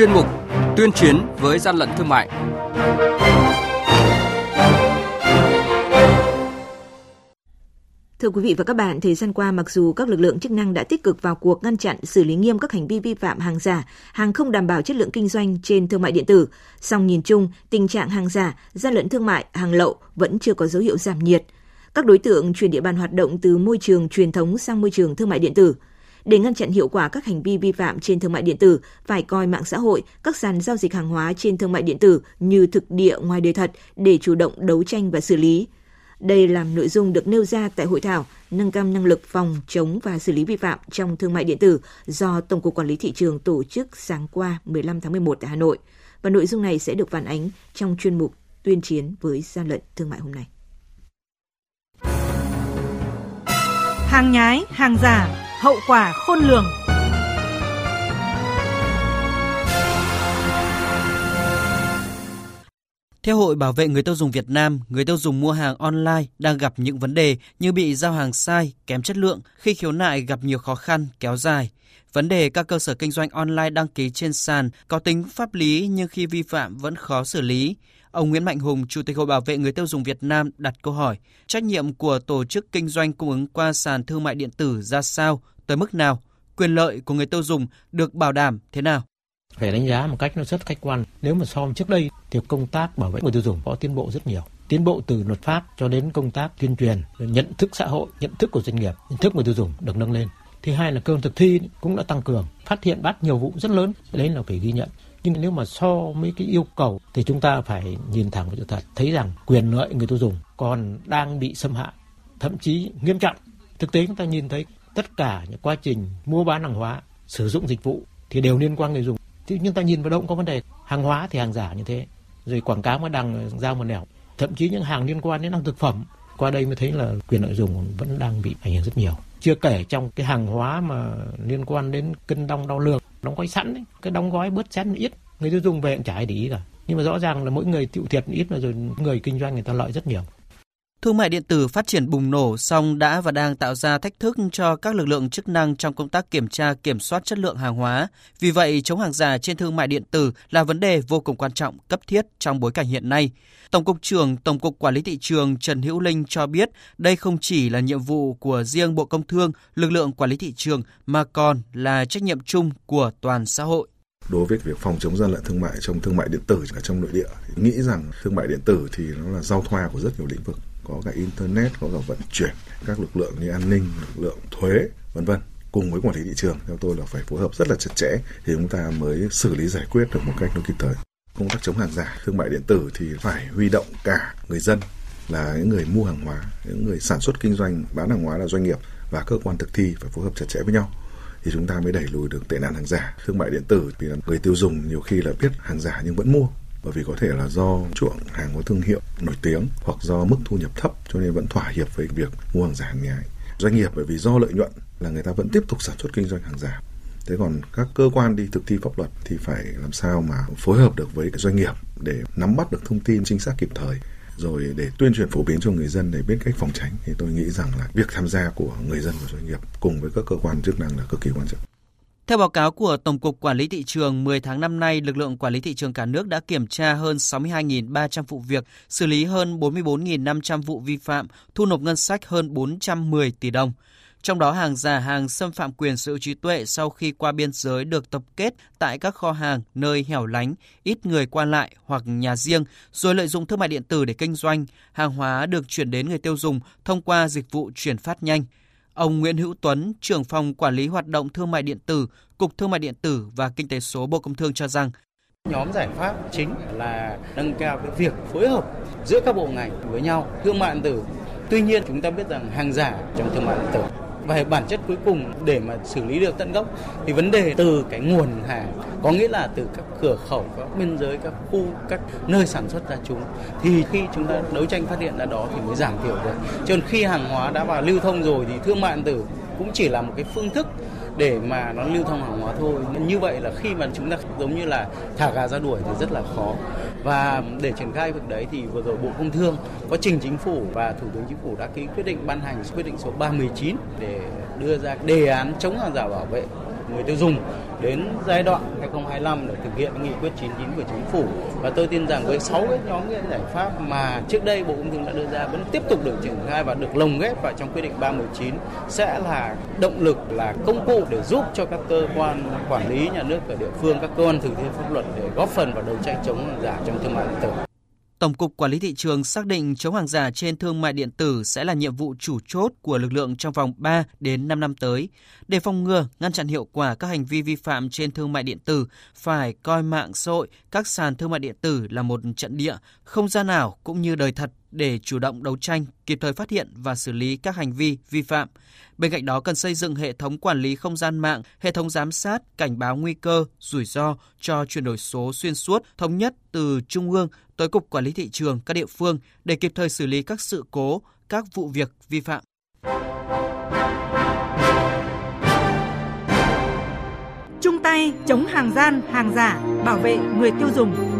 chuyên mục Tuyên chiến với gian lận thương mại. Thưa quý vị và các bạn, thời gian qua mặc dù các lực lượng chức năng đã tích cực vào cuộc ngăn chặn xử lý nghiêm các hành vi vi phạm hàng giả, hàng không đảm bảo chất lượng kinh doanh trên thương mại điện tử, song nhìn chung, tình trạng hàng giả, gian lận thương mại, hàng lậu vẫn chưa có dấu hiệu giảm nhiệt. Các đối tượng chuyển địa bàn hoạt động từ môi trường truyền thống sang môi trường thương mại điện tử. Để ngăn chặn hiệu quả các hành vi vi phạm trên thương mại điện tử, phải coi mạng xã hội, các sàn giao dịch hàng hóa trên thương mại điện tử như thực địa ngoài đời thật để chủ động đấu tranh và xử lý. Đây là nội dung được nêu ra tại hội thảo nâng cao năng lực phòng chống và xử lý vi phạm trong thương mại điện tử do Tổng cục Quản lý thị trường tổ chức sáng qua 15 tháng 11 tại Hà Nội. Và nội dung này sẽ được phản ánh trong chuyên mục tuyên chiến với gian lận thương mại hôm nay. Hàng nhái, hàng giả, hậu quả khôn lường. Theo Hội Bảo vệ người tiêu dùng Việt Nam, người tiêu dùng mua hàng online đang gặp những vấn đề như bị giao hàng sai, kém chất lượng, khi khiếu nại gặp nhiều khó khăn, kéo dài. Vấn đề các cơ sở kinh doanh online đăng ký trên sàn có tính pháp lý nhưng khi vi phạm vẫn khó xử lý. Ông Nguyễn Mạnh Hùng, Chủ tịch Hội Bảo vệ người tiêu dùng Việt Nam đặt câu hỏi, trách nhiệm của tổ chức kinh doanh cung ứng qua sàn thương mại điện tử ra sao, tới mức nào, quyền lợi của người tiêu dùng được bảo đảm thế nào? phải đánh giá một cách nó rất khách quan. Nếu mà so với trước đây thì công tác bảo vệ người tiêu dùng có tiến bộ rất nhiều. Tiến bộ từ luật pháp cho đến công tác tuyên truyền, nhận thức xã hội, nhận thức của doanh nghiệp, nhận thức người tiêu dùng được nâng lên. Thứ hai là cơ quan thực thi cũng đã tăng cường, phát hiện bắt nhiều vụ rất lớn, đấy là phải ghi nhận. Nhưng nếu mà so với cái yêu cầu thì chúng ta phải nhìn thẳng vào sự thật, thấy rằng quyền lợi người tiêu dùng còn đang bị xâm hại, thậm chí nghiêm trọng. Thực tế chúng ta nhìn thấy tất cả những quá trình mua bán hàng hóa, sử dụng dịch vụ thì đều liên quan người dùng. Thì nhưng ta nhìn vào đâu cũng có vấn đề. Hàng hóa thì hàng giả như thế rồi quảng cáo mà đằng giao một nẻo. Thậm chí những hàng liên quan đến hàng thực phẩm qua đây mới thấy là quyền lợi dùng vẫn đang bị ảnh hưởng rất nhiều chưa kể trong cái hàng hóa mà liên quan đến cân đong đo lường đóng gói sẵn ấy, cái đóng gói bớt chén ít người tiêu dùng về cũng chả để ý cả. Nhưng mà rõ ràng là mỗi người chịu thiệt ít mà rồi người kinh doanh người ta lợi rất nhiều. Thương mại điện tử phát triển bùng nổ song đã và đang tạo ra thách thức cho các lực lượng chức năng trong công tác kiểm tra kiểm soát chất lượng hàng hóa. Vì vậy, chống hàng giả trên thương mại điện tử là vấn đề vô cùng quan trọng, cấp thiết trong bối cảnh hiện nay. Tổng cục trưởng Tổng cục Quản lý thị trường Trần Hữu Linh cho biết đây không chỉ là nhiệm vụ của riêng Bộ Công Thương, lực lượng quản lý thị trường mà còn là trách nhiệm chung của toàn xã hội đối với việc phòng chống gian lận thương mại trong thương mại điện tử cả trong nội địa nghĩ rằng thương mại điện tử thì nó là giao thoa của rất nhiều lĩnh vực có cả internet, có cả vận chuyển, các lực lượng như an ninh, lực lượng thuế, vân vân, cùng với quản lý thị trường. Theo tôi là phải phối hợp rất là chặt chẽ thì chúng ta mới xử lý giải quyết được một cách nó kịp thời. Công tác chống hàng giả, thương mại điện tử thì phải huy động cả người dân là những người mua hàng hóa, những người sản xuất kinh doanh, bán hàng hóa là doanh nghiệp và cơ quan thực thi phải phối hợp chặt chẽ với nhau. Thì chúng ta mới đẩy lùi được tệ nạn hàng giả. Thương mại điện tử vì người tiêu dùng nhiều khi là biết hàng giả nhưng vẫn mua bởi vì có thể là do chuộng hàng có thương hiệu nổi tiếng hoặc do mức thu nhập thấp cho nên vẫn thỏa hiệp với việc mua hàng giả hàng nhái. Doanh nghiệp bởi vì do lợi nhuận là người ta vẫn tiếp tục sản xuất kinh doanh hàng giả. Thế còn các cơ quan đi thực thi pháp luật thì phải làm sao mà phối hợp được với doanh nghiệp để nắm bắt được thông tin chính xác kịp thời, rồi để tuyên truyền phổ biến cho người dân để biết cách phòng tránh. Thì tôi nghĩ rằng là việc tham gia của người dân và doanh nghiệp cùng với các cơ quan chức năng là cực kỳ quan trọng theo báo cáo của Tổng cục Quản lý thị trường, 10 tháng năm nay, lực lượng quản lý thị trường cả nước đã kiểm tra hơn 62.300 vụ việc, xử lý hơn 44.500 vụ vi phạm, thu nộp ngân sách hơn 410 tỷ đồng. Trong đó hàng giả hàng xâm phạm quyền sở hữu trí tuệ sau khi qua biên giới được tập kết tại các kho hàng nơi hẻo lánh, ít người qua lại hoặc nhà riêng, rồi lợi dụng thương mại điện tử để kinh doanh, hàng hóa được chuyển đến người tiêu dùng thông qua dịch vụ chuyển phát nhanh – Ông Nguyễn Hữu Tuấn, trưởng phòng quản lý hoạt động thương mại điện tử, Cục Thương mại điện tử và Kinh tế số Bộ Công Thương cho rằng Nhóm giải pháp chính là nâng cao cái việc phối hợp giữa các bộ ngành với nhau, thương mại điện tử. Tuy nhiên chúng ta biết rằng hàng giả trong thương mại điện tử và bản chất cuối cùng để mà xử lý được tận gốc thì vấn đề từ cái nguồn hàng, có nghĩa là từ các cửa khẩu, các biên giới, các khu, các nơi sản xuất ra chúng, thì khi chúng ta đấu tranh phát hiện ra đó thì mới giảm thiểu được. Cho nên khi hàng hóa đã vào lưu thông rồi thì thương mại điện tử cũng chỉ là một cái phương thức để mà nó lưu thông hàng hóa thôi. Như vậy là khi mà chúng ta giống như là thả gà ra đuổi thì rất là khó và để triển khai việc đấy thì vừa rồi Bộ Công Thương, có trình chính phủ và Thủ tướng Chính phủ đã ký quyết định ban hành quyết định số 319 để đưa ra đề án chống hàng giả bảo vệ người tiêu dùng đến giai đoạn 2025 để thực hiện nghị quyết 99 của chính phủ và tôi tin rằng với 6 cái nhóm cái giải pháp mà trước đây Bộ Công Thương đã đưa ra vẫn tiếp tục được triển khai và được lồng ghép vào trong quyết định 319 sẽ là động lực, là công cụ để giúp cho các cơ quan quản lý nhà nước ở địa phương, các cơ quan thực thi pháp luật để góp phần vào đấu tranh chống hàng giả trong thương mại điện tử. Tổng cục Quản lý thị trường xác định chống hàng giả trên thương mại điện tử sẽ là nhiệm vụ chủ chốt của lực lượng trong vòng 3 đến 5 năm tới. Để phòng ngừa, ngăn chặn hiệu quả các hành vi vi phạm trên thương mại điện tử, phải coi mạng xã hội, các sàn thương mại điện tử là một trận địa, không gian ảo cũng như đời thật để chủ động đấu tranh, kịp thời phát hiện và xử lý các hành vi vi phạm. Bên cạnh đó cần xây dựng hệ thống quản lý không gian mạng, hệ thống giám sát, cảnh báo nguy cơ, rủi ro cho chuyển đổi số xuyên suốt, thống nhất từ trung ương tới cục quản lý thị trường các địa phương để kịp thời xử lý các sự cố, các vụ việc vi phạm. Chung tay chống hàng gian, hàng giả, bảo vệ người tiêu dùng.